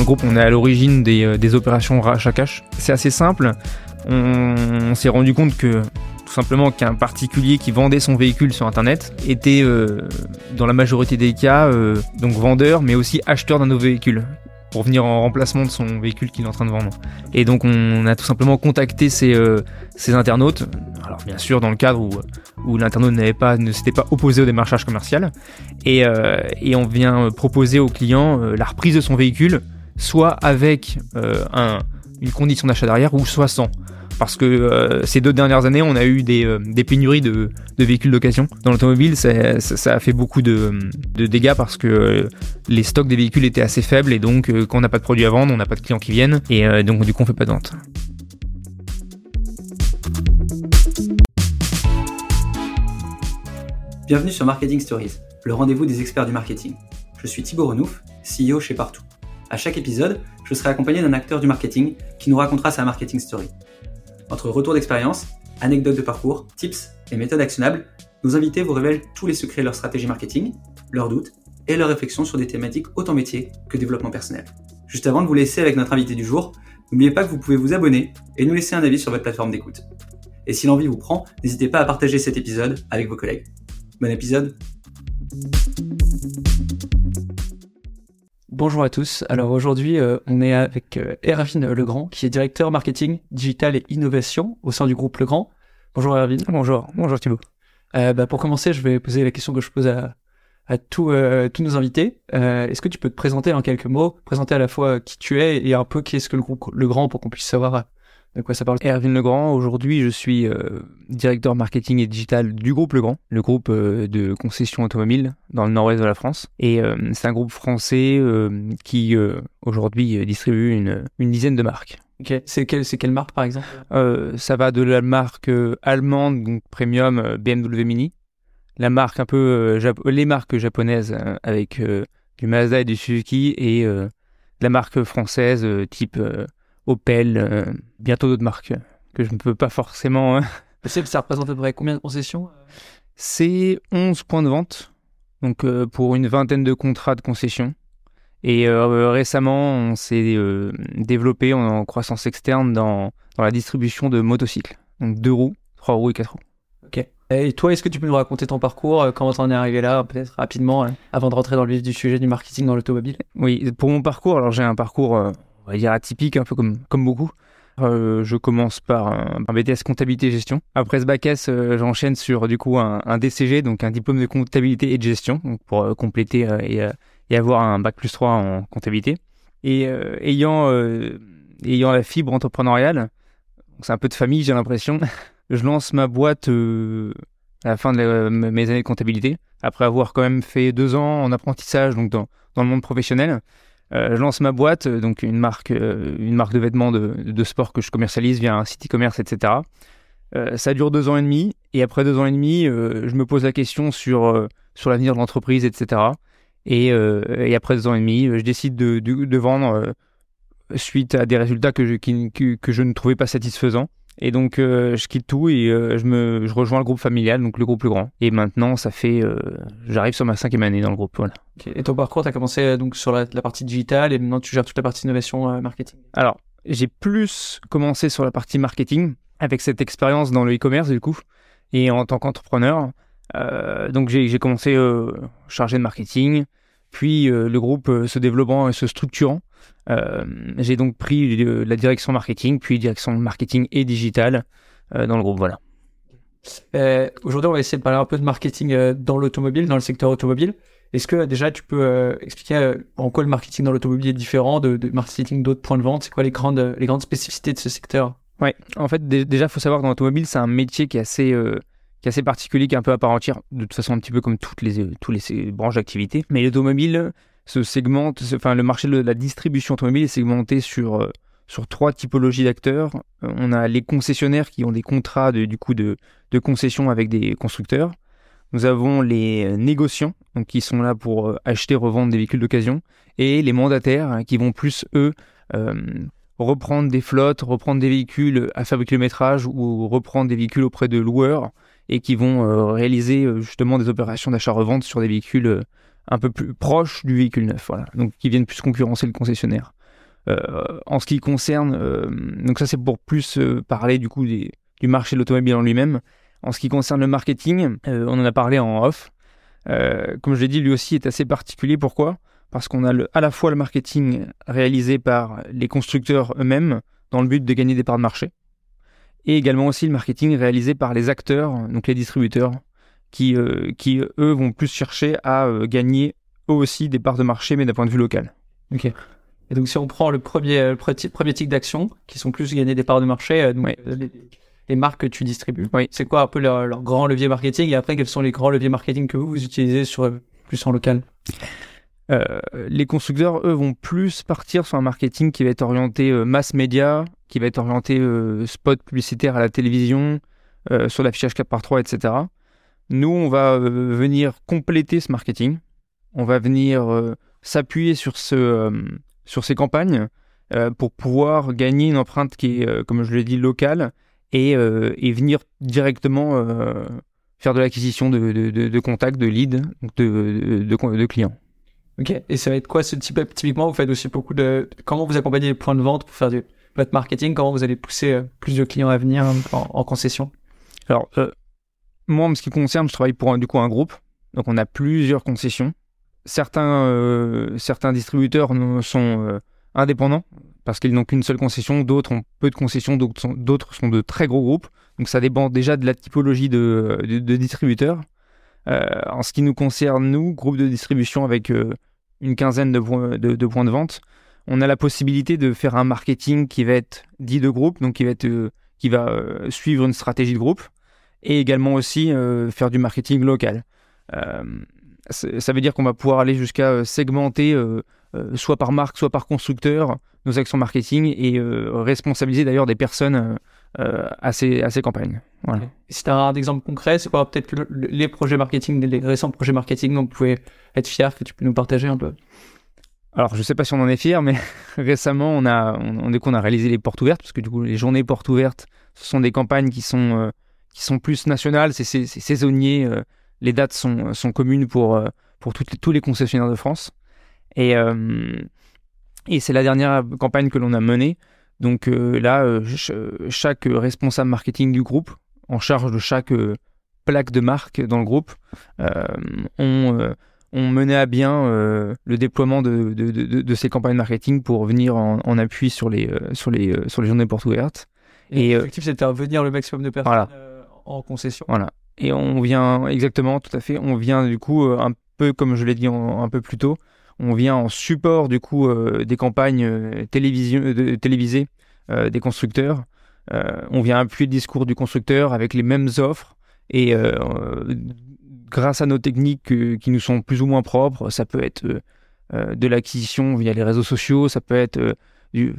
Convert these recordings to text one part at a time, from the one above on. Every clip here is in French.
le groupe, on est à l'origine des, des opérations rachat-cash. C'est assez simple. On, s'est rendu compte que tout simplement qu'un particulier qui vendait son véhicule sur internet était euh, dans la majorité des cas euh, donc vendeur mais aussi acheteur d'un nouveau véhicule pour venir en remplacement de son véhicule qu'il est en train de vendre. Et donc on a tout simplement contacté ces, euh, internautes, alors bien sûr dans le cadre où, l'internaute n'avait pas, ne s'était pas opposé au démarchage commercial, et, euh, on vient proposer au client euh, la reprise de son véhicule, soit avec euh, un, une condition d'achat derrière, ou soit sans parce que euh, ces deux dernières années, on a eu des, euh, pénuries de, véhicules d'occasion. Dans l'automobile, ça, a fait beaucoup de, dégâts parce que les stocks des véhicules étaient assez faibles et donc quand on n'a pas de produits à vendre, on n'a pas de clients qui viennent et donc du coup on fait pas de vente. Bienvenue sur Marketing Stories, le rendez-vous des experts du marketing. Je suis Thibaut Renouf, CEO chez Partout. À chaque épisode, je serai accompagné d'un acteur du marketing qui nous racontera sa marketing story. Entre retours d'expérience, anecdotes de parcours, tips et méthodes actionnables, nos invités vous révèlent tous les secrets de leur stratégie marketing, leurs doutes et leurs réflexions sur des thématiques autant métier que développement personnel. Juste avant de vous laisser avec notre invité du jour, n'oubliez pas que vous pouvez vous abonner et nous laisser un avis sur votre plateforme d'écoute. Et si l'envie vous prend, n'hésitez pas à partager cet épisode avec vos collègues. Bon épisode Bonjour à tous. Alors aujourd'hui, euh, on est avec euh, Erwin Legrand, qui est directeur marketing, digital et innovation au sein du groupe Legrand. Bonjour Erwin. Bonjour. Bonjour Thibaut. Euh, bah, pour commencer, je vais poser la question que je pose à, euh, tous nos invités. Euh, est-ce que tu peux te présenter en quelques mots, présenter à la fois qui tu es et un peu qui est ce que le groupe Legrand pour qu'on puisse savoir de quoi ça parle Erwin Legrand, aujourd'hui je suis euh, directeur marketing et digital du groupe Legrand, le groupe euh, de concession automobile dans le nord-ouest de la France. Et euh, c'est un groupe français qui aujourd'hui distribue une, une, dizaine de marques. Ok, c'est quelle, quelle marque par exemple? Ça va de la marque allemande, donc premium BMW Mini, la marque un peu, les marques japonaises avec du Mazda et du Suzuki et la marque française type Opel, euh, bientôt d'autres marques que je ne peux pas forcément. Hein. Ça représente à peu près combien de concessions C'est 11 points de vente, donc euh, pour une vingtaine de contrats de concession. Et euh, récemment, on s'est euh, développé en, croissance externe dans, dans, la distribution de motocycles, donc deux roues, trois roues et quatre roues. Ok. Et toi, est-ce que tu peux nous raconter ton parcours, comment t'en es arrivé là, peut-être rapidement, avant de rentrer dans le vif du sujet du marketing dans l'automobile? Oui, pour mon parcours, alors j'ai un parcours va dire atypique, un peu comme, comme beaucoup. Euh, je commence par un, BTS comptabilité gestion. Après ce bac S, euh, j'enchaîne sur du coup un, DCG, donc un diplôme de comptabilité et de gestion, pour euh, compléter et, avoir un bac plus 3 en comptabilité. Et ayant, ayant la fibre entrepreneuriale, c'est un peu de famille, j'ai l'impression, je lance ma boîte à la fin de mes années de comptabilité, après avoir quand même fait deux ans en apprentissage, donc dans, dans le monde professionnel. Euh, je lance ma boîte, donc une marque, euh, une marque de vêtements de, de, sport que je commercialise via un site e-commerce, etc. Euh, ça dure deux ans et demi, et après deux ans et demi, euh, je me pose la question sur, euh, sur l'avenir de l'entreprise, etc. Et, et, après deux ans et demi, je décide de, de, vendre suite à des résultats que je, que, que je ne trouvais pas satisfaisants. Et donc, euh, je quitte tout et euh, je, me, je rejoins le groupe familial, donc le groupe plus grand. Et maintenant, ça fait. Euh, J'arrive sur ma cinquième année dans le groupe. Voilà. Okay. Et ton parcours, tu as commencé euh, donc sur la, la, partie digitale et maintenant tu gères toute la partie innovation euh, marketing Alors, j'ai plus commencé sur la partie marketing avec cette expérience dans le e-commerce, du coup, et en tant qu'entrepreneur. donc, j'ai commencé chargé de marketing, puis le groupe se développant et se structurant. Euh, j'ai donc pris la direction marketing, puis direction marketing et digital euh, dans le groupe. Voilà. Euh, Aujourd'hui, on va essayer de parler un peu de marketing euh, dans l'automobile, dans le secteur automobile. Est-ce que déjà tu peux euh, expliquer en quoi le marketing dans l'automobile est différent de, de marketing d'autres points de vente? C'est quoi les grandes, les grandes spécificités de ce secteur? Ouais, en fait, déjà, il faut savoir que dans l'automobile, c'est un métier qui est assez qui est assez particulier, qui est un peu à part entière, de toute façon un petit peu comme toutes les, toutes les branches d'activité. Mais l'automobile, enfin le marché de la distribution automobile est segmenté sur euh, sur trois typologies d'acteurs. Euh, on a les concessionnaires qui ont des contrats de, du coup de, de concession avec des constructeurs. Nous avons les négociants donc qui sont là pour euh, acheter, revendre des véhicules d'occasion, et les mandataires hein, qui vont plus eux reprendre des flottes, reprendre des véhicules à faible kilométrage ou reprendre des véhicules auprès de loueurs et qui vont réaliser justement des opérations d'achat-revente sur des véhicules un peu plus proche du véhicule neuf, voilà. Donc qui viennent plus concurrencer le concessionnaire. en ce qui concerne, donc ça c'est pour plus parler du coup du marché de l'automobile en lui-même. En ce qui concerne le marketing, on en a parlé en off. comme je l'ai dit, lui aussi est assez particulier. Pourquoi? Parce qu'on a à la fois le marketing réalisé par les constructeurs eux-mêmes dans le but de gagner des parts de marché, et également aussi le marketing réalisé par les acteurs, donc les distributeurs, qui, euh, qui eux vont plus chercher à euh, gagner eux aussi des parts de marché, mais d'un point de vue local. Ok. Et donc si on prend le premier, le premier type d'action, qui sont plus gagner des parts de marché, euh, les, marques que tu distribues, oui. c'est quoi un peu leur, leur, grand levier marketing Et après, quels sont les grands leviers marketing que vous, vous utilisez sur plus en local? Les constructeurs, eux, vont plus partir sur un marketing qui va être orienté mass média, qui va être orienté spot publicitaire à la télévision, sur l'affichage 4 par 3 etc. Nous, on va euh, venir compléter ce marketing. On va venir euh, s'appuyer sur, ce, euh, sur ces campagnes pour pouvoir gagner une empreinte qui est, comme je l'ai dit, locale et, et venir directement faire de l'acquisition de, de, de, contacts, de leads, de, de, clients. Ok, et ça va être quoi ce type Typiquement, vous faites aussi beaucoup de. Comment vous accompagnez les points de vente pour faire du, votre marketing? Comment vous allez pousser plus de clients à venir en, en concession? Alors, moi, en ce qui concerne, je travaille pour un, groupe. Donc, on a plusieurs concessions. Certains, euh, distributeurs sont euh, indépendants parce qu'ils n'ont qu'une seule concession. D'autres ont peu de concessions. D'autres sont, de très gros groupes. Donc, ça dépend déjà de la typologie de, distributeurs. Euh, en ce qui nous concerne, nous, groupe de distribution avec une quinzaine de, points de, vente, on a la possibilité de faire un marketing qui va être dit de groupe, donc qui va suivre une stratégie de groupe et également aussi euh, faire du marketing local. Euh, ça veut dire qu'on va pouvoir aller jusqu'à euh, segmenter soit par marque, soit par constructeur nos actions marketing et responsabiliser d'ailleurs des personnes à, ces, à ces campagnes. Voilà. Si tu as un exemple concret, c'est quoi peut-être les projets marketing, les récents projets marketing dont vous pouvez être fier, que tu peux nous partager un peu? Alors, je sais pas si on en est fier, mais récemment, on a, on, on, a réalisé les portes ouvertes, parce que du coup, les journées portes ouvertes, ce sont des campagnes qui sont qui sont plus nationales, c'est saisonnier. Euh, les dates sont, sont communes pour, euh, pour toutes tous les concessionnaires de France. Et, euh, et c'est la dernière campagne que l'on a menée. Donc là, chaque responsable marketing du groupe, en charge de chaque plaque de marque dans le groupe, ont, ont, mené à bien le déploiement de, de, de, de, ces campagnes marketing pour venir en, en appui sur les, sur, les, sur les journées portes ouvertes. Et, l'objectif, c'était de venir le maximum de personnes. Voilà en concession. Voilà. Et on vient, exactement, tout à fait, on vient du coup, euh, un peu comme je l'ai dit un peu plus tôt, on vient en support du coup euh, des campagnes euh, télévisées des constructeurs. on vient appuyer le discours du constructeur avec les mêmes offres et grâce à nos techniques qui nous sont plus ou moins propres, ça peut être de l'acquisition via les réseaux sociaux, ça peut être du,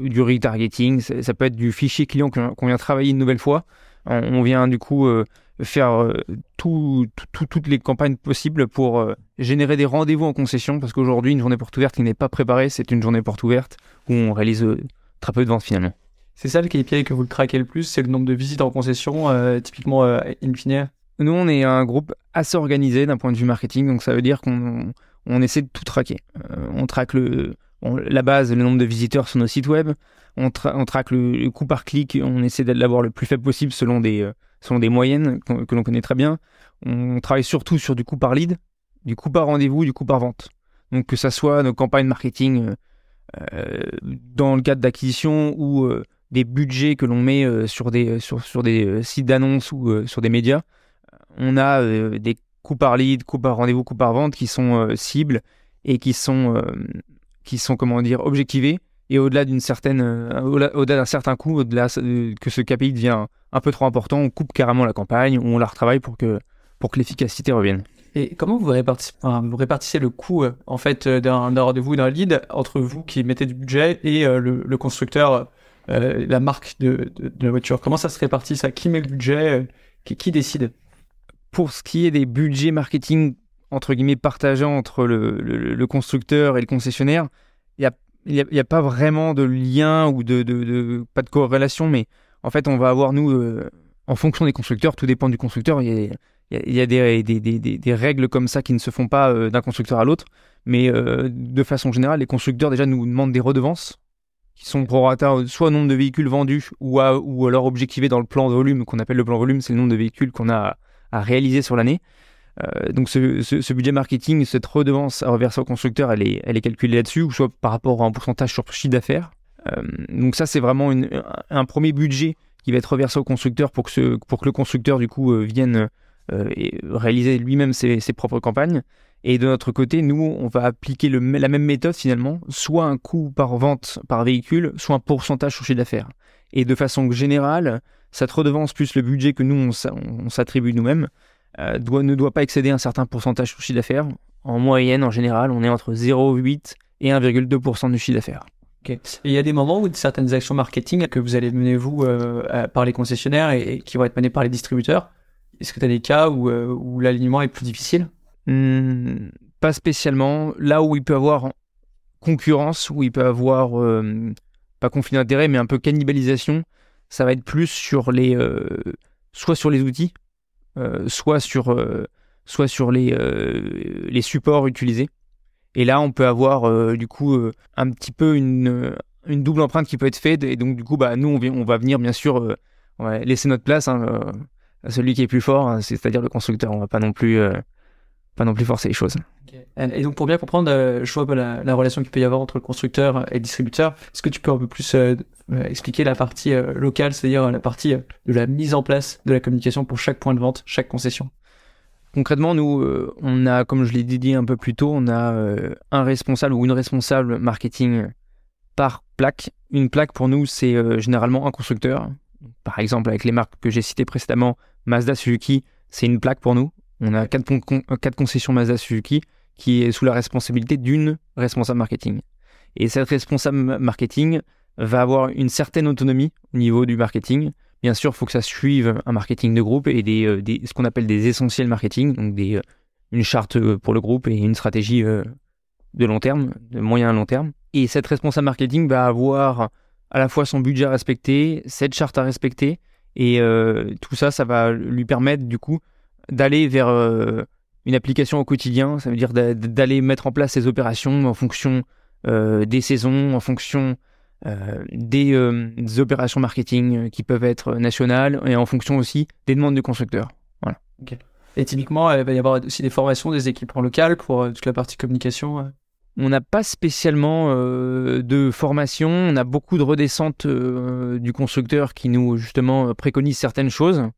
du retargeting, ça, peut être du fichier client qu'on vient travailler une nouvelle fois on vient du coup euh, faire euh, toutes les campagnes possibles pour euh, générer des rendez-vous en concession, parce qu'aujourd'hui, une journée porte ouverte qui n'est pas préparée, c'est une journée porte ouverte où on réalise très peu de ventes finalement. C'est ça le KPI que vous le traquez le plus, c'est le nombre de visites en concession, typiquement in fine Nous, on est un groupe assez organisé d'un point de vue marketing, donc ça veut dire qu'on on essaie de tout traquer. on traque le, la base, le nombre de visiteurs sur nos sites web, on, traque le, coût par clic, on essaie de l'avoir le plus faible possible selon des, euh, moyennes que, l'on connaît très bien. On travaille surtout sur du coût par lead, du coût par rendez-vous, du coût par vente. Donc que ça soit nos campagnes marketing euh, euh, dans le cadre d'acquisition ou des budgets que l'on met sur des, sur des sites d'annonces ou sur des médias, on a des coûts par lead, coûts par rendez-vous, coûts par vente qui sont cibles et qui sont, qui sont comment dire, objectivés et au-delà d'une certaine, euh, au-delà d'un certain coût, au-delà que ce KPI devient un peu trop important, on coupe carrément la campagne ou on la retravaille pour que, pour que l'efficacité revienne. Et comment vous répartissez, vous répartissez le coût euh, en fait euh, d'un rendez-vous, d'un lead entre vous qui mettez du budget et le, constructeur, la marque de, de, la voiture? Comment ça se répartit ça? Qui met le budget qui, qui, décide? Pour ce qui est des budgets marketing entre guillemets partagés entre le, le constructeur et le concessionnaire, il a n'y a, pas vraiment de lien ou de, de, pas de corrélation, mais en fait, on va avoir, nous, euh, en fonction des constructeurs, tout dépend du constructeur, il y a, il y a des, des, des, des, règles comme ça qui ne se font pas euh, d'un constructeur à l'autre, Mais de façon générale, les constructeurs déjà nous demandent des redevances qui sont pro rata soit au nombre de véhicules vendus ou, ou alors objectivés dans le plan de volume qu'on appelle le plan de volume, c'est le nombre de véhicules qu'on a à, réaliser sur l'année. Donc ce, budget marketing, cette redevance à reverser au constructeur, elle est, elle est calculée là-dessus, ou soit par rapport à un pourcentage sur chiffre d'affaires. donc ça, c'est vraiment un premier budget qui va être reversé au constructeur pour que, pour que le constructeur du coup vienne réaliser lui-même ses, propres campagnes. Et de notre côté, nous, on va appliquer la même méthode finalement, soit un coût par vente par véhicule, soit un pourcentage sur chiffre d'affaires. Et de façon générale, cette redevance plus le budget que nous, on, s'attribue nous-mêmes, euh, doit, ne doit pas excéder un certain pourcentage sur chiffre d'affaires. En moyenne, en général, on est entre 0,8 et 1,2% du chiffre d'affaires. Okay. il y a des moments où certaines actions marketing que vous allez mener vous euh, par les concessionnaires et, qui vont être menées par les distributeurs. Est-ce que tu as des cas où, euh, où l'alignement est plus difficile? Hmm, pas spécialement. Là où il peut avoir concurrence, où il peut avoir pas conflit d'intérêt, mais un peu cannibalisation, ça va être plus sur les soit sur les outils, soit sur soit sur les supports utilisés. Et là, on peut avoir du coup un petit peu une une double empreinte qui peut être faite et donc du coup bah nous on, on va venir bien sûr laisser notre place hein, à celui qui est plus fort hein, c'est-à-dire le constructeur on va pas non plus pas non plus forcer les choses. Et donc pour bien comprendre, euh, je vois la, la, relation qu'il peut y avoir entre le constructeur et le distributeur. Est-ce que tu peux un peu plus euh, euh, expliquer la partie locale, c'est-à-dire la partie de la mise en place de la communication pour chaque point de vente, chaque concession? Concrètement, nous, on a, comme je l'ai dit un peu plus tôt, on a un responsable ou une responsable marketing par plaque. Une plaque pour nous, c'est généralement un constructeur. Par exemple, avec les marques que j'ai citées précédemment, Mazda, Suzuki, c'est une plaque pour nous. On a quatre, concessions Mazda Suzuki qui est sous la responsabilité d'une responsable marketing. Et cette responsable marketing va avoir une certaine autonomie au niveau du marketing. Bien sûr, il faut que ça suive un marketing de groupe et des, euh, ce qu'on appelle des essentiels marketing, donc des, euh, une charte euh, pour le groupe et une stratégie de long terme, de moyen à long terme. Et cette responsable marketing va avoir à la fois son budget à respecter, cette charte à respecter, et tout ça, ça va lui permettre du coup d'aller vers euh, une application au quotidien, ça veut dire d'aller mettre en place ces opérations en fonction euh, des saisons, en fonction euh, des, opérations marketing qui peuvent être nationales et en fonction aussi des demandes du constructeur. Voilà. Et typiquement, il va y avoir aussi des formations des équipes en local pour toute la partie communication on n'a pas spécialement de formation, on a beaucoup de redescentes du constructeur qui nous justement préconisent certaines choses.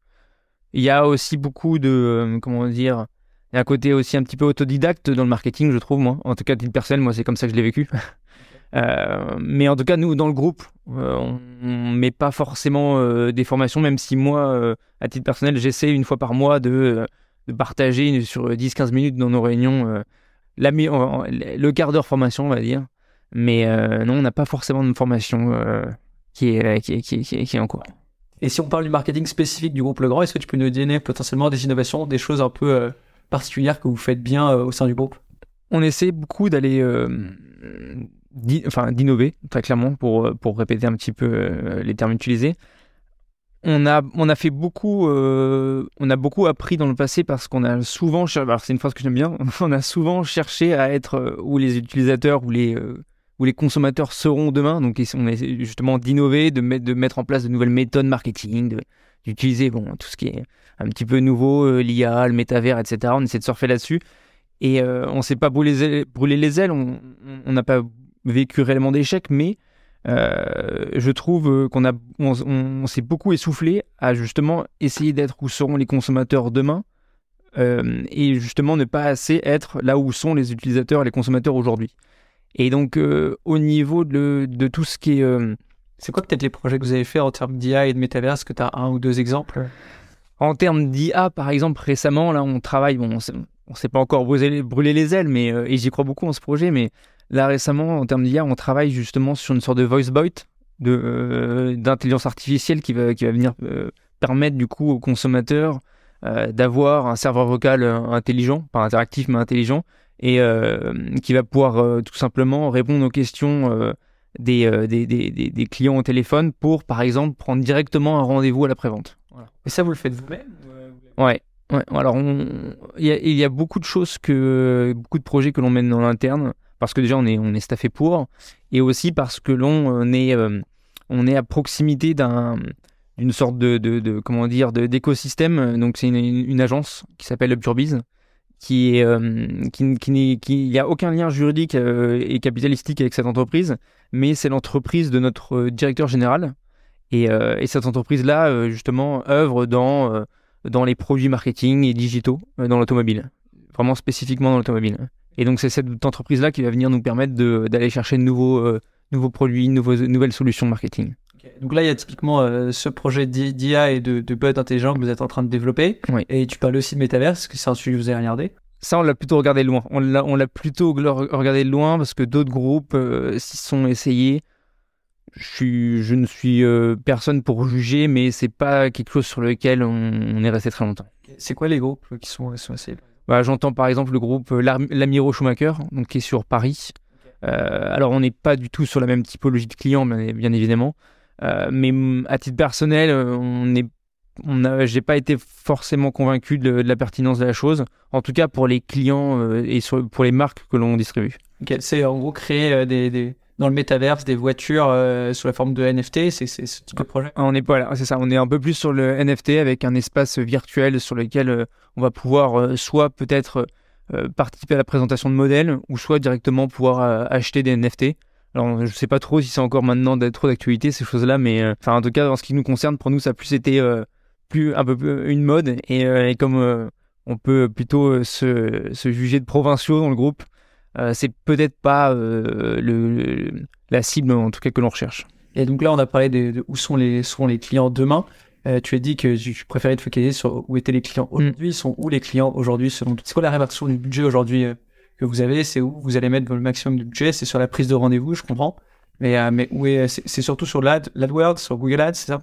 Il y a aussi beaucoup de, euh, comment dire, il y a un côté aussi un petit peu autodidacte dans le marketing, je trouve, moi. En tout cas, titre personnel, moi, c'est comme ça que je l'ai vécu. euh, mais en tout cas, nous, dans le groupe, euh, on, ne met pas forcément des formations, même si moi, à titre personnel, j'essaie une fois par mois de, de partager sur 10-15 minutes dans nos réunions le quart d'heure formation, on va dire. Mais non, on n'a pas forcément de formation qui, est, qui, qui, qui est en cours. Et si on parle du marketing spécifique du groupe Legrand, est-ce que tu peux nous donner potentiellement des innovations, des choses un peu euh, particulières que vous faites bien euh, au sein du groupe? On essaie beaucoup d'aller, euh, enfin d'innover très clairement pour pour répéter un petit peu les termes utilisés. On a, on a fait beaucoup, on a beaucoup appris dans le passé parce qu'on a souvent, c'est une phrase que j'aime bien, on a souvent cherché à être où les utilisateurs ou les où les consommateurs seront demain. Donc, on essaie justement d'innover, de, mettre, en place de nouvelles méthodes marketing, d'utiliser bon, tout ce qui est un petit peu nouveau, euh, l'IA, le métavers, etc. On essaie de surfer là-dessus. Et euh, on ne s'est pas brûlé, les ailes, on n'a pas vécu réellement d'échecs, mais euh, je trouve qu'on a, on, s'est beaucoup essoufflé à justement essayer d'être où seront les consommateurs demain. et justement ne pas assez être là où sont les utilisateurs et les consommateurs aujourd'hui. Et donc, euh, au niveau de, de, tout ce qui est. Euh, c'est quoi peut-être les projets que vous avez fait en termes d'IA et de métavers? Que tu as un ou deux exemples? En termes d'IA, par exemple, récemment, là, on travaille. Bon, on ne s'est pas encore brûlé, les ailes, mais, euh, et j'y crois beaucoup en ce projet, mais là, récemment, en termes d'IA, on travaille justement sur une sorte de voice bot d'intelligence artificielle qui va, qui va venir permettre, du coup, aux consommateurs d'avoir un serveur vocal intelligent, pas interactif, mais intelligent, et euh, qui va pouvoir euh, tout simplement répondre aux questions euh, des, des, des, des, clients au téléphone pour, par exemple, prendre directement un rendez-vous à la prévente. Voilà. Et ça, vous le faites vous-même Ouais. Ouais, alors il y, a beaucoup de choses que beaucoup de projets que l'on mène en interne parce que déjà on est on est staffé pour et aussi parce que l'on est on est à proximité d'un d'une sorte de, de, comment dire d'écosystème. Donc c'est une, agence qui s'appelle Upturbiz qui est euh, qui, qui, qui il a aucun lien juridique euh, et capitalistique avec cette entreprise, mais c'est l'entreprise de notre euh, directeur général. Et, et cette entreprise-là, justement, œuvre dans, dans les produits marketing et digitaux dans l'automobile, vraiment spécifiquement dans l'automobile. Et donc c'est cette entreprise-là qui va venir nous permettre d'aller chercher de nouveaux, nouveaux produits, nouveaux, nouvelles solutions marketing. Donc là, il y a typiquement euh, ce projet d'IA et de, de bot intelligent que vous êtes en train de développer. Et tu parles aussi de Metaverse, que c'est un sujet que vous avez regardé? Ça, on l'a plutôt regardé loin. On l'a, plutôt regardé loin parce que d'autres groupes euh, s'y sont essayés. Je, suis, je ne suis euh, personne pour juger, mais c'est pas quelque chose sur lequel on, est resté très longtemps. C'est quoi les groupes qui sont, sont essayés? Bah, J'entends par exemple le groupe L'Amiro Schumacher, donc, qui est sur Paris. alors, on n'est pas du tout sur la même typologie de clients, bien évidemment. Euh, mais à titre personnel, euh, on est on j'ai pas été forcément convaincu de, la pertinence de la chose, en tout cas pour les clients euh, et pour les marques que l'on distribue. C'est en gros créer des, des, dans le métaverse des voitures sous la forme de NFT, c'est ce type de projet? On est pas c'est ça, on est un peu plus sur le NFT avec un espace virtuel sur lequel on va pouvoir soit peut-être participer à la présentation de modèles ou soit directement pouvoir acheter des NFT. Alors, je sais pas trop si c'est encore maintenant trop d'actualité ces choses-là, mais euh, enfin, en tout cas, en ce qui nous concerne, pour nous, ça a plus été euh, plus un peu une mode et, euh, comme on peut plutôt se, se, juger de provinciaux dans le groupe, c'est peut-être pas le, la cible en tout cas que l'on recherche. Et donc là, on a parlé de, où sont les, seront les clients demain. tu as dit que tu préférais te focaliser sur où étaient les clients mm. aujourd'hui. Ils sont où les clients aujourd'hui selon C'est quoi la répartition du budget aujourd'hui vous avez, c'est où vous allez mettre le maximum de budget, c'est sur la prise de rendez-vous, je comprends. Mais, euh, où est, c'est, surtout sur l'AdWords, sur Google Ads, c'est ça?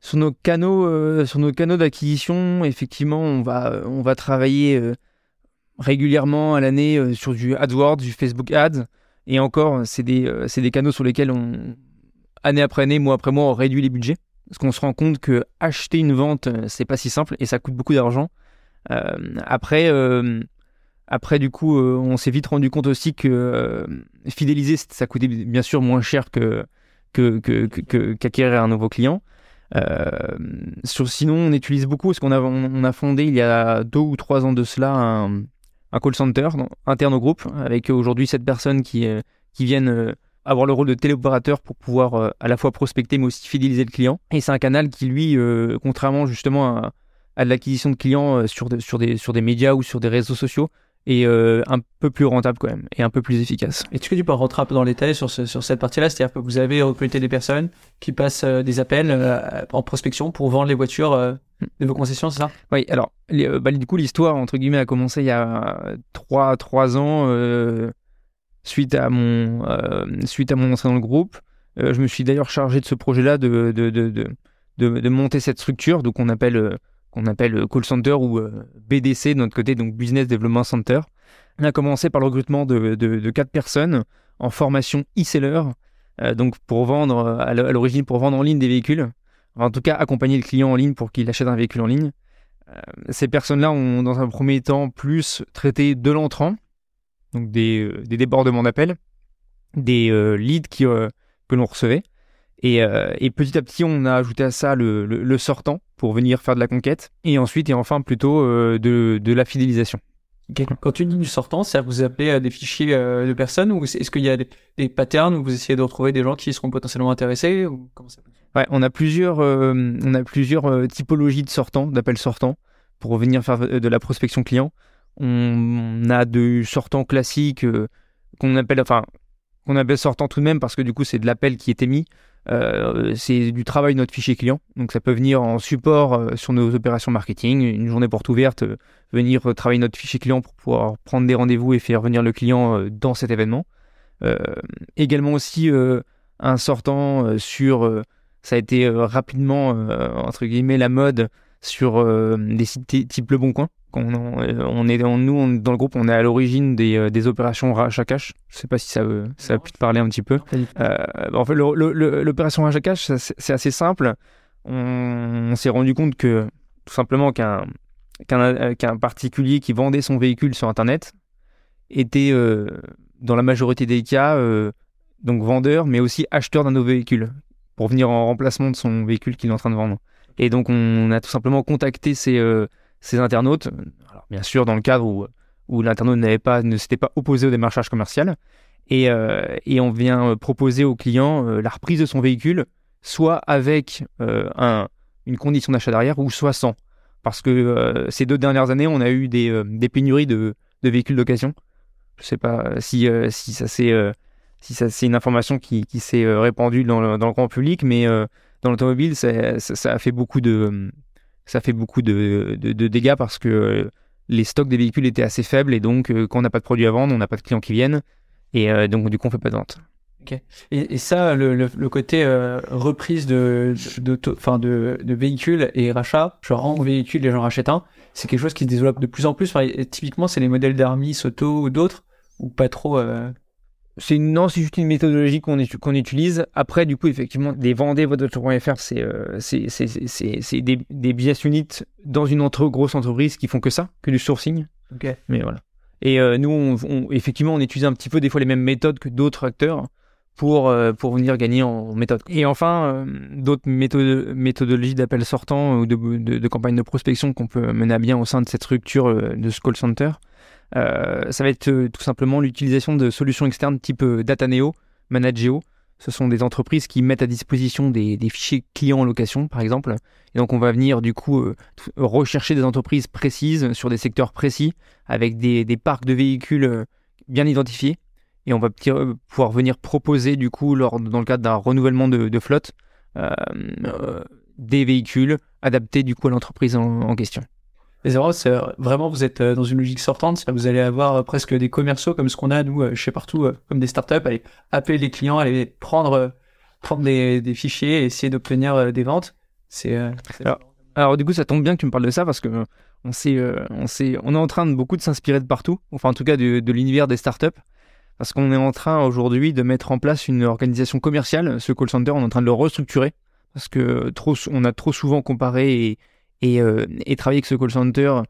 Sur nos canaux, euh, sur nos canaux d'acquisition, effectivement, on va, on va travailler euh, régulièrement à l'année sur du AdWords, du Facebook Ads. Et encore, c'est des, c'est des canaux sur lesquels on, année après année, mois après mois, on réduit les budgets. Parce qu'on se rend compte que acheter une vente, c'est pas si simple et ça coûte beaucoup d'argent. après, après, du coup, euh, on s'est vite rendu compte aussi que euh, fidéliser, ça coûtait bien sûr moins cher que qu'acquérir un nouveau client. Euh, sinon, on utilise beaucoup, parce qu'on a, on a fondé il y a deux ou trois ans de cela un, call center interne au groupe, avec aujourd'hui sept personnes qui, qui viennent avoir le rôle de téléopérateur pour pouvoir à la fois prospecter mais aussi fidéliser le client. Et c'est un canal qui, lui, contrairement justement à, l'acquisition de clients sur, sur, des, sur des médias ou sur des réseaux sociaux, et euh, un peu plus rentable quand même et un peu plus efficace. Est-ce que tu peux rentrer un peu dans les détails sur, sur cette partie-là? C'est-à-dire que vous avez recruté des personnes qui passent euh, des appels euh, en prospection pour vendre les voitures de vos concessions, c'est ça? Oui, alors bah, du coup l'histoire entre guillemets a commencé il y a 3, 3 ans suite à mon suite à mon entrée dans le groupe. je me suis d'ailleurs chargé de ce projet-là de de, de, de, de, monter cette structure, donc on appelle qu'on appelle call center ou euh, BDC de notre côté, donc Business Development Center. On a commencé par le recrutement de, quatre personnes en formation e-seller, euh, donc pour vendre euh, à l'origine pour vendre en ligne des véhicules, en tout cas accompagner le client en ligne pour qu'il achète un véhicule en ligne. ces personnes-là ont dans un premier temps plus traité de l'entrant, donc des, débordements d'appels, des leads que l'on recevait, euh, et, petit à petit, on a ajouté à ça le, sortant pour venir faire de la conquête. Et ensuite, et enfin, plutôt euh, de, la fidélisation. Quand tu dis du sortant, ça vous appelez euh, des fichiers de personnes ou est-ce qu'il y a des, patterns où vous essayez de retrouver des gens qui seront potentiellement intéressés ou comment ça Ouais, on a plusieurs, on a plusieurs typologies de sortants, d'appels sortants pour venir faire de la prospection client. On a du sortant classique qu'on appelle, enfin, qu'on appelle sortant tout de même parce que du coup c'est de l'appel qui est émis. Euh, c'est du travail de notre fichier client. Donc ça peut venir en support euh, sur nos opérations marketing, une journée porte ouverte, euh, venir travailler notre fichier client pour pouvoir prendre des rendez-vous et faire venir le client dans cet événement. également aussi un sortant sur, ça a été rapidement, entre guillemets, la mode sur des sites type Le Bon Coin. Euh, on, est, nous, dans le groupe, on est à l'origine des, euh, opérations rachat cash. Je sais pas si ça, ça a pu te parler un petit peu. Euh, en fait, l'opération rachat cash, c'est assez simple. On, s'est rendu compte que tout simplement qu'un qu'un particulier qui vendait son véhicule sur Internet était, dans la majorité des cas, donc vendeur, mais aussi acheteur d'un nouveau véhicule pour venir en remplacement de son véhicule qu'il est en train de vendre. Et donc, on a tout simplement contacté ces, ces internautes, alors, bien sûr, dans le cadre où, l'internaute pas, ne s'était pas opposé au démarchage commercial. Et, et on vient proposer au client la reprise de son véhicule, soit avec un, une condition d'achat derrière, ou soit sans. Parce que ces deux dernières années, on a eu des, pénuries de, véhicules d'occasion. Je ne sais pas si, ça c'est une information qui, s'est euh, répandue dans le, grand public, mais euh, dans l'automobile, ça, a fait beaucoup de, ça fait beaucoup de, de, dégâts parce que euh, les stocks des véhicules étaient assez faibles et donc quand on n'a pas de produits à vendre, on n'a pas de clients qui viennent et donc du coup on fait pas de vente. Ok. Et, ça, le, côté reprise de, de, de, de, de, véhicules et rachat, je rends un véhicule, les gens rachètent un, c'est quelque chose qui se développe de plus en plus. Typiquement, c'est les modèles d'Armis, Auto ou d'autres, ou pas trop c'est une, non, c'est juste une méthodologie qu'on qu'on utilise. Après, du coup, effectivement, des vendez votre voiture.fr, c'est euh, c'est c'est des, des business units dans une entre, grosse entreprise qui font que ça, que du sourcing. Ok. Mais voilà. Et euh, nous, on, effectivement, on utilise un petit peu des fois les mêmes méthodes que d'autres acteurs pour, euh, pour venir gagner en méthode. Et enfin, d'autres méthodes, méthodologies d'appel sortant ou de, de, de campagne de prospection qu'on peut mener à bien au sein de cette structure de ce call center. Euh, ça va être euh, tout simplement l'utilisation de solutions externes type euh, Dataneo, Manageo. Ce sont des entreprises qui mettent à disposition des, fichiers clients en location, par exemple. Et donc, on va venir du coup rechercher des entreprises précises sur des secteurs précis, avec des, parcs de véhicules bien identifiés. Et on va pouvoir venir proposer du coup, lors, dans le cadre d'un renouvellement de, flotte, des véhicules adaptés du coup à l'entreprise en question. Les c'est vraiment, vous êtes euh, dans une logique sortante. Vous allez avoir euh, presque des commerciaux comme ce qu'on a, nous, chez euh, partout, comme des startups, aller appeler les clients, aller prendre, prendre des, des fichiers et essayer d'obtenir des ventes. C'est, alors, alors, du coup, ça tombe bien que tu me parles de ça parce que on sait, on sait, on est en train de beaucoup de s'inspirer de partout, enfin, en tout cas, de, de l'univers des startups. Parce qu'on est en train aujourd'hui de mettre en place une organisation commerciale. Ce call center, on est en train de le restructurer parce que trop, on a trop souvent comparé et, euh, et, travailler avec ce call center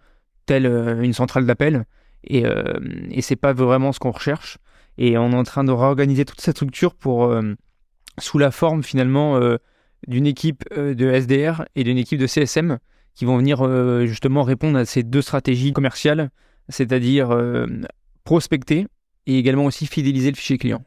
tel euh, une centrale d'appel. Et, euh, et c'est pas vraiment ce qu'on recherche. Et on est en train de réorganiser toute cette structure pour, sous la forme finalement d'une équipe de SDR et d'une équipe de CSM qui vont venir justement répondre à ces deux stratégies commerciales, c'est-à-dire prospecter et également aussi fidéliser le fichier client.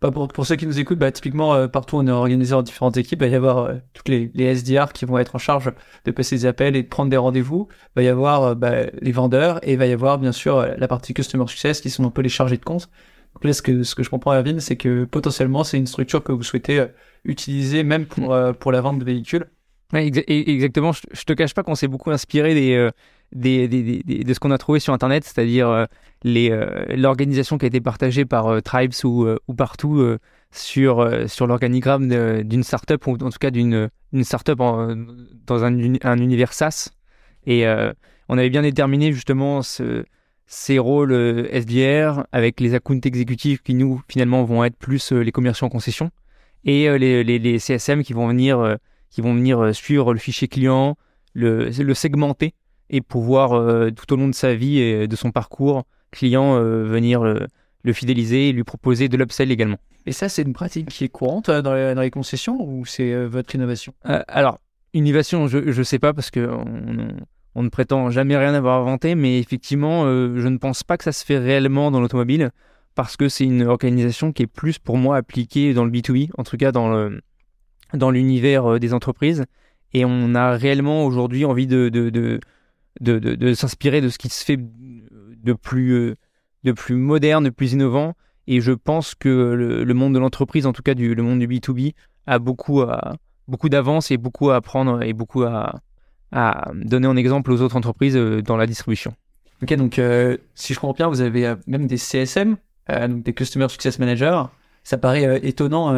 Bah, pour, pour, ceux qui nous écoutent, bah, typiquement, euh, partout on est organisé en différentes équipes. Il va y avoir euh, toutes les, les, SDR qui vont être en charge de passer des appels et de prendre des rendez-vous. Il va y avoir euh, bah, les vendeurs et il va y avoir bien sûr la partie Customer Success qui sont un peu les chargés de compte. Donc là, ce que, ce que je comprends, Erwin, c'est que potentiellement c'est une structure que vous souhaitez utiliser même pour, mm. pour la vente de véhicules. Exactement. Je, te cache pas qu'on s'est beaucoup inspiré des, de ce qu'on a trouvé sur Internet, c'est-à-dire euh, euh, l'organisation qui a été partagée par euh, Tribes ou, ou partout sur, l'organigramme d'une startup, ou en tout cas d'une startup dans un, un, univers SaaS. Et on avait bien déterminé justement ce, ces rôles SDR avec les accounts exécutifs qui, nous, finalement, vont être plus les commerciaux en concession et les, CSM qui vont venir, qui vont venir suivre le fichier client, le, le segmenter et pouvoir euh, tout au long de sa vie et de son parcours client euh, venir le, fidéliser et lui proposer de l'upsell également. Et ça, c'est une pratique qui est courante euh, dans les, dans les concessions ou c'est votre innovation? Alors, innovation, je ne sais pas parce que on, ne prétend jamais rien avoir inventé, mais effectivement, je ne pense pas que ça se fait réellement dans l'automobile parce que c'est une organisation qui est plus pour moi appliquée dans le B2B, en tout cas dans le dans l'univers des entreprises. Et on a réellement aujourd'hui envie de, de, de de, de, s'inspirer de ce qui se fait de plus, euh, de plus moderne, de plus innovant. Et je pense que le, monde de l'entreprise, en tout cas du, le monde du B2B, a beaucoup, beaucoup d'avance et beaucoup à apprendre et beaucoup à, à donner en exemple aux autres entreprises euh, dans la distribution. Ok, donc euh, si je comprends bien, vous avez même des CSM, donc des Customer Success Managers. Ça paraît étonnant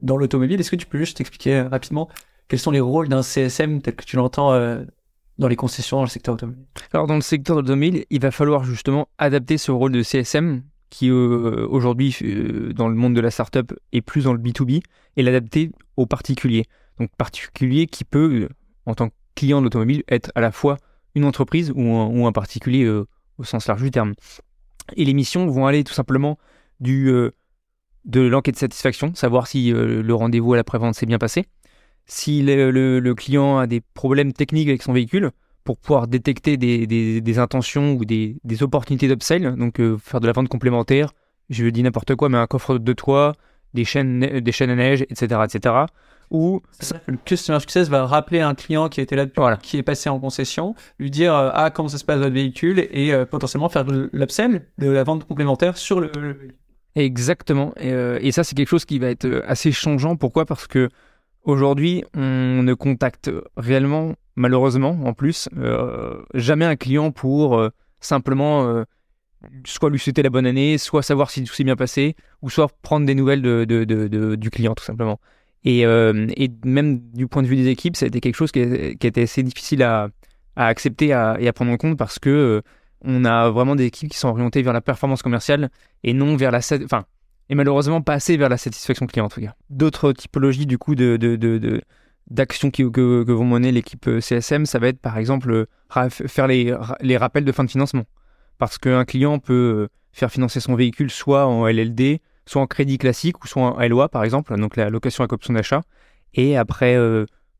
dans l'automobile. Est-ce que tu peux juste expliquer rapidement quels sont les rôles d'un CSM tel que tu l'entends dans les concessions dans le secteur automobile? Alors dans le secteur automobile, il va falloir justement adapter ce rôle de CSM qui euh, aujourd'hui euh, dans le monde de la startup est plus dans le B2B et l'adapter aux particuliers. Donc particulier qui peut, euh, en tant client d'automobile être à la fois une entreprise ou un particulier au sens large du terme. Et les missions vont aller tout simplement du, de l'enquête de satisfaction, savoir si le rendez-vous à la prévente s'est bien passé, si le, client a des problèmes techniques avec son véhicule, pour pouvoir détecter des, intentions ou des, opportunités d'upsell, donc faire de la vente complémentaire, je dis n'importe quoi, mais un coffre de toit, des chaînes, des chaînes à neige, etc., etc. Ou le customer success va rappeler un client qui était là, voilà. qui est passé en concession, lui dire euh, ah comment ça se passe votre véhicule? et euh, potentiellement faire de l'upsell, de la vente complémentaire sur le. Exactement. Et, euh, et ça c'est quelque chose qui va être assez changeant. Pourquoi? Parce que aujourd'hui on ne contacte réellement, malheureusement en plus, jamais un client pour simplement soit lui souhaiter la bonne année, soit savoir si tout s'est bien passé, ou soit prendre des nouvelles de, du client tout simplement. Et, euh, même du point de vue des équipes, ça a été quelque chose qui, a, assez difficile à, accepter et à prendre en compte parce que euh, on a vraiment des équipes qui sont orientées vers la performance commerciale et non vers la enfin et malheureusement pas assez vers la satisfaction client en tout cas. D'autres typologies du coup de, d'actions que, vont mener l'équipe euh, CSM, ça va être par exemple faire les, rappels de fin de financement parce qu'un client peut faire financer son véhicule soit en LLD, soit en crédit classique ou soit en LOA par exemple, donc la location avec option d'achat. Et après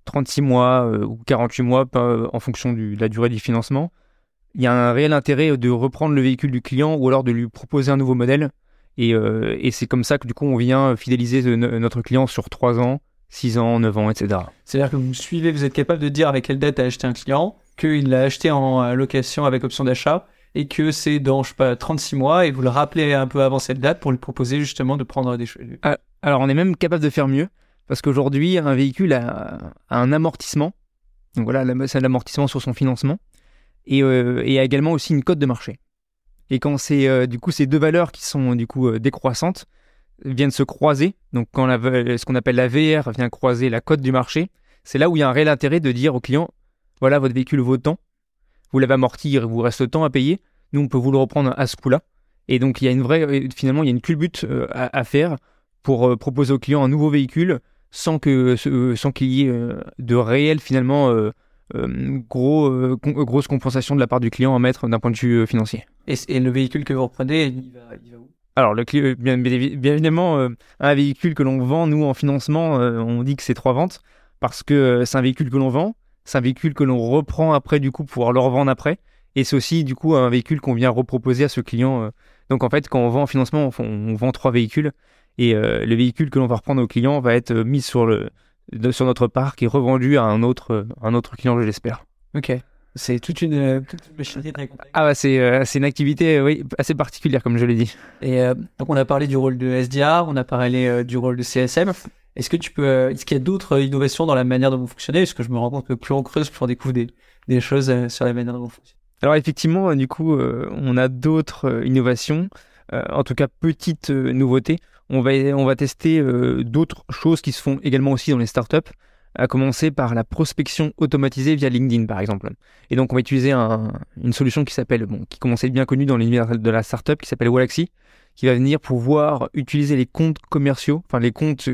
36 euh, mois euh, ou 48 mois, euh, en fonction de la durée du financement, il y a un réel intérêt de reprendre le véhicule du client ou alors de lui proposer un nouveau modèle. Et, et c'est comme ça que du coup on vient fidéliser notre client sur 3 ans, 6 ans, 9 ans, etc. C'est-à-dire que vous suivez, vous êtes capable de dire avec quelle date a acheté un client, qu'il l'a acheté en location avec option d'achat, et que c'est dans, je sais pas, 36 mois et vous le rappelez un peu avant cette date pour lui proposer justement de prendre des choses. Ah, alors, on est même capable de faire mieux parce qu'aujourd'hui, un véhicule a, un amortissement. Donc voilà, c'est l'amortissement sur son financement et, euh, et, a également aussi une cote de marché. Et quand c'est euh, du coup ces deux valeurs qui sont du coup euh, décroissantes viennent se croiser, donc quand la, ce qu'on appelle la VR vient croiser la cote du marché, c'est là où il y a un réel intérêt de dire au client voilà votre véhicule vaut tant, vous l'avez amorti, il vous reste temps à payer. Nous, on peut vous le reprendre à ce coup-là. Et donc, il y a une vraie, euh, finalement, il y a une culbute euh, à, faire pour proposer au client un nouveau véhicule sans que, sans qu'il y ait de réel, finalement, gros, grosse compensation de la part du client à mettre d'un point de vue financier. Et, le véhicule que vous reprenez, il va, où? Alors, le, bien, bien, évidemment, un véhicule que l'on vend, nous, en financement, on dit que c'est trois ventes, parce que c'est un véhicule que l'on vend, c'est un véhicule que l'on reprend après, du coup, pour pouvoir le revendre après. Et c'est aussi, du coup, un véhicule qu'on vient reproposer à ce client. Euh. Donc, en fait, quand on vend en financement, on, vend trois véhicules. Et euh, le véhicule que l'on va reprendre au client va être euh, mis sur, le, sur notre parc et revendu à un autre, un autre client, je l'espère. Ok. C'est toute une, toute une machinerie très complexe. Ah bah c'est une activité oui, assez particulière, comme je l'ai dit. Et donc, on a parlé du rôle de SDR, on a parlé du rôle de CSM. Est-ce que tu peux, euh, est-ce qu'il y a d'autres innovations dans la manière dont vous fonctionnez? Parce que je me rends compte que plus on creuse, plus on découvre des, des choses euh, sur la manière dont vous fonctionnez. Alors effectivement, du coup, euh, on a d'autres innovations, en tout cas petites nouveautés. On va, on va tester d'autres choses qui se font également aussi dans les startups, à commencer par la prospection automatisée via LinkedIn par exemple. Et donc on va utiliser un, une solution qui s'appelle, bon, qui commence à être bien connue dans l'univers de la startup, qui s'appelle Wallaxy, qui va venir pouvoir utiliser les comptes commerciaux, enfin les comptes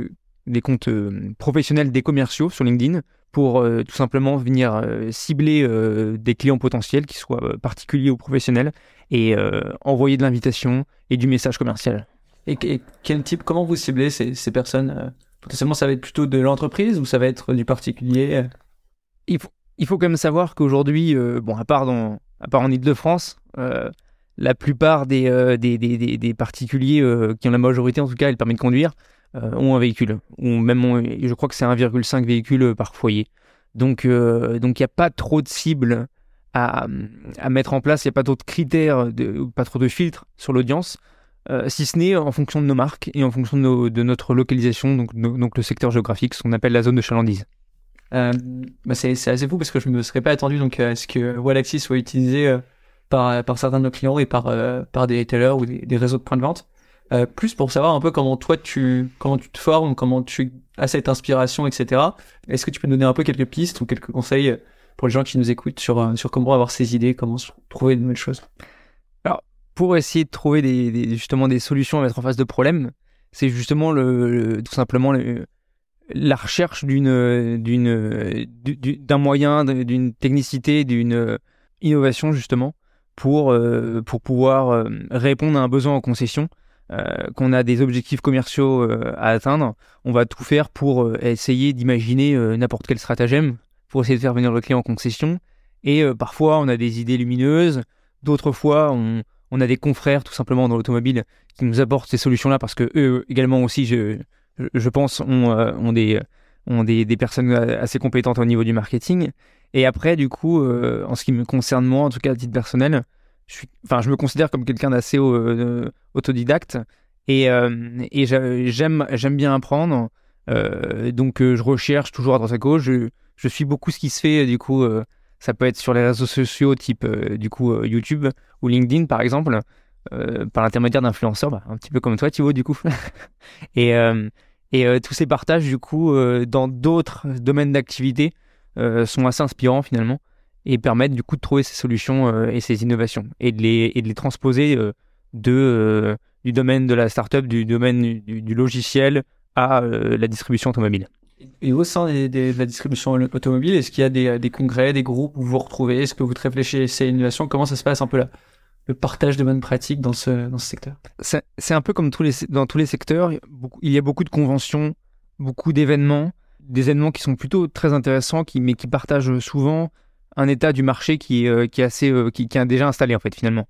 des comptes euh, professionnels des commerciaux sur LinkedIn pour euh, tout simplement venir euh, cibler des clients potentiels, qui soient particuliers ou professionnels, et envoyer de l'invitation et du message commercial. Et, quel type, comment vous ciblez ces, ces personnes Potentiellement, ça va être plutôt de l'entreprise ou ça va être du particulier il faut, il faut quand même savoir qu'aujourd'hui, bon, à part, dans, à part en Ile-de-France, la plupart des, des, des, des, particuliers qui ont la majorité, en tout cas, le permis de conduire, euh, ont un véhicule. Ou même, je crois que c'est 1,5 véhicule euh, par foyer. Donc, euh, il n'y a pas trop de cibles à, à mettre en place. Il n'y a pas trop de critères, de, pas trop de filtres sur l'audience. si ce n'est en fonction de nos marques et en fonction de, notre localisation, donc, donc le secteur géographique, ce qu'on appelle la zone de chalandise. Euh, bah c'est assez fou parce que je ne me serais pas attendu donc, à ce que Wallaxy soit utilisé par, par certains de nos clients et par, par des retailers ou des, réseaux de points de vente? Euh, plus pour savoir un peu comment toi tu comment tu te formes, comment tu as cette inspiration, etc. Est-ce que tu peux nous donner un peu quelques pistes ou quelques conseils pour les gens qui nous écoutent sur euh, sur comment avoir ces idées, comment trouver de nouvelles choses? Alors pour essayer de trouver des, justement des solutions à mettre en face de problèmes, c'est justement le, tout simplement la recherche d'une d'une d'un moyen, d'une technicité, d'une innovation justement pour pour pouvoir répondre à un besoin en concession. Qu'on a des objectifs commerciaux à atteindre, on va tout faire pour essayer d'imaginer n'importe quel stratagème pour essayer de faire venir le client en concession. Et parfois, on a des idées lumineuses, d'autres fois, on, on a des confrères tout simplement dans l'automobile qui nous apportent ces solutions-là parce que eux également aussi, je, je pense, ont, euh, des, des, des, personnes assez compétentes au niveau du marketing. Et après, du coup, euh, en ce qui me concerne moi, en tout cas à titre personnel, je, me considère comme quelqu'un d'assez euh, autodidacte et, et j'aime, bien apprendre. donc, je recherche toujours à droite à gauche. Je, suis beaucoup ce qui se fait, du coup, ça peut être sur les réseaux sociaux type du coup YouTube ou LinkedIn par exemple. Euh, par l'intermédiaire d'influenceurs, bah, un petit peu comme toi, Thibaut, du coup. et euh, et euh, tous ces partages, du coup, dans d'autres domaines d'activité sont assez inspirants finalement et permettent du coup de trouver ces solutions et ces innovations et de les, et de les transposer de, du domaine de la startup, du domaine du, logiciel à la distribution automobile. Et au sein de la distribution automobile, est-ce qu'il y a des, des, congrès, des groupes où vous vous retrouvez? Est-ce que vous réfléchissez à l'innovation? Comment ça se passe un peu là le partage de bonnes pratiques dans ce, dans ce secteur? C'est un peu comme tous les, dans tous les secteurs. Il y a beaucoup de conventions, beaucoup d'événements, des événements qui sont plutôt très intéressants, qui, mais qui partagent souvent un état du marché qui, euh, est assez, euh, qui, est déjà installé en fait finalement.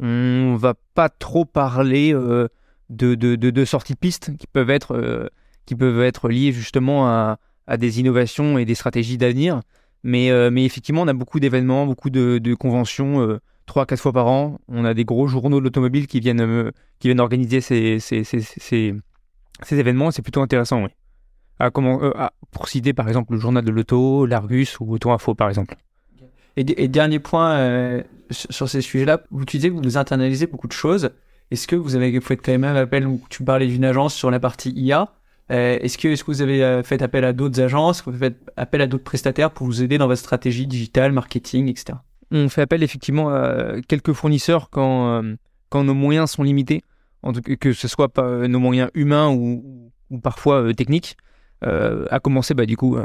On va pas trop parler euh, de, de, de, sorties de pistes qui peuvent être, qui peuvent être liées justement à, des innovations et des stratégies d'avenir. Mais, effectivement, on a beaucoup d'événements, beaucoup de, conventions trois, quatre fois par an. On a des gros journaux de l'automobile qui viennent, euh, qui viennent organiser ces, ces, ces, événements. C'est plutôt intéressant, oui. À comment, euh, pour citer par exemple le journal de l'auto, l'Argus ou Auto Info par exemple. Et, dernier point euh, sur ces sujets-là, vous utilisez, vous internalisez beaucoup de choses. Est-ce que vous avez fait quand même un appel où tu parlais d'une agence sur la partie IA Est-ce que, est que vous avez fait appel à d'autres agences, vous avez fait appel à d'autres prestataires pour vous aider dans votre stratégie digitale, marketing, etc on fait appel effectivement à quelques fournisseurs quand, euh, quand nos moyens sont limités, en tout cas, que ce soit pas euh, nos moyens humains ou, parfois euh, techniques. à commencer bah, du coup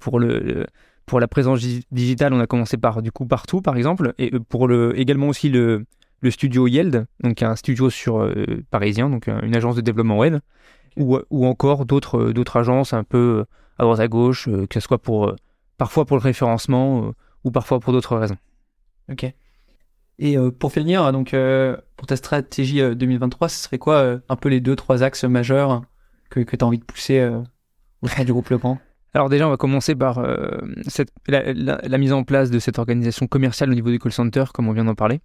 pour le, pour la présence digitale, on a commencé par du coup partout par exemple, et pour le également aussi le, le studio Yeld, donc un studio sur parisien, donc une agence de développement web, ou, ou encore d'autres d'autres agences un peu à droite à gauche, que ce soit pour parfois pour le référencement ou parfois pour d'autres raisons. Ok. Et euh, pour finir, donc euh, pour ta stratégie 2023, euh, ce serait quoi un peu les deux trois axes majeurs que, que tu as envie de pousser au sein du groupe Le Grand alors déjà, on va commencer par cette, la, mise en place de cette organisation commerciale au niveau du call center, comme on vient d'en parler.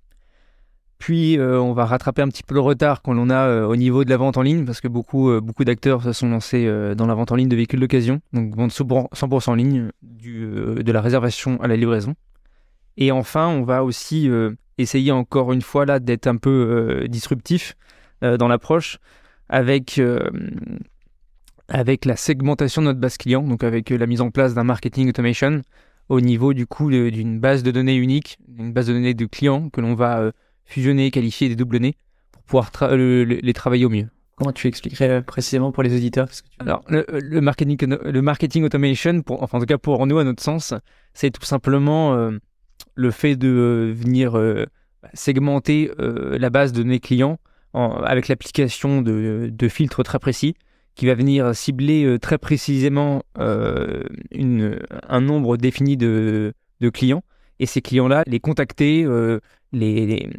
Puis, on va rattraper un petit peu le retard qu'on a au niveau de la vente en ligne, parce que beaucoup, beaucoup d'acteurs se sont lancés dans la vente en ligne de véhicules d'occasion, donc vente 100% en ligne, du, de la réservation à la livraison. Et enfin, on va aussi euh, essayer encore une fois là d'être un peu euh, disruptif euh, dans l'approche avec avec la segmentation de notre base client, donc avec la mise en place d'un marketing automation au niveau du coup d'une base de données unique, une base de données de clients que l'on va fusionner, qualifier et dédoublonner pour pouvoir les travailler au mieux. Comment tu expliquerais précisément pour les auditeurs Alors, le, marketing, le marketing automation, pour, enfin en tout cas pour nous, à notre sens, c'est tout simplement le fait de euh, venir euh, segmenter euh, la base de mes clients avec l'application de, filtres très précis qui va venir cibler très précisément une, un nombre défini de, clients et ces clients-là, les contacter, les,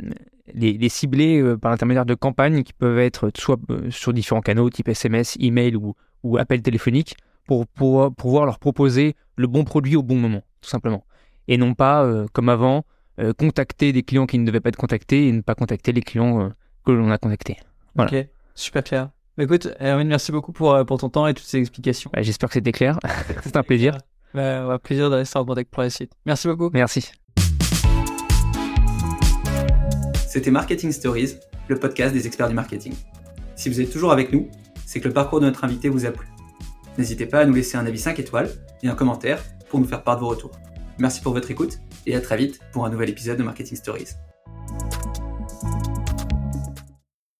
les, cibler par l'intermédiaire de campagnes qui peuvent être soit sur différents canaux type SMS, email ou, ou appel téléphonique pour, pouvoir leur proposer le bon produit au bon moment, tout simplement et non pas, euh, comme avant, euh, contacter des clients qui ne devaient pas être contactés et ne pas contacter les clients euh, que l'on a contactés. Ok, super clair. Bah, écoute, Erwin, merci beaucoup pour, pour ton temps et toutes ces explications. Bah, j'espère que c'était clair. C'est un plaisir. Bah, un plaisir de rester en contact pour la suite. Merci beaucoup. Merci. C'était Marketing Stories, le podcast des experts du marketing. Si vous êtes toujours avec nous, c'est que le parcours de notre invité vous a plu. N'hésitez pas à nous laisser un avis 5 étoiles et un commentaire pour nous faire part de vos retours. Merci pour votre écoute et à très vite pour un nouvel épisode de Marketing Stories.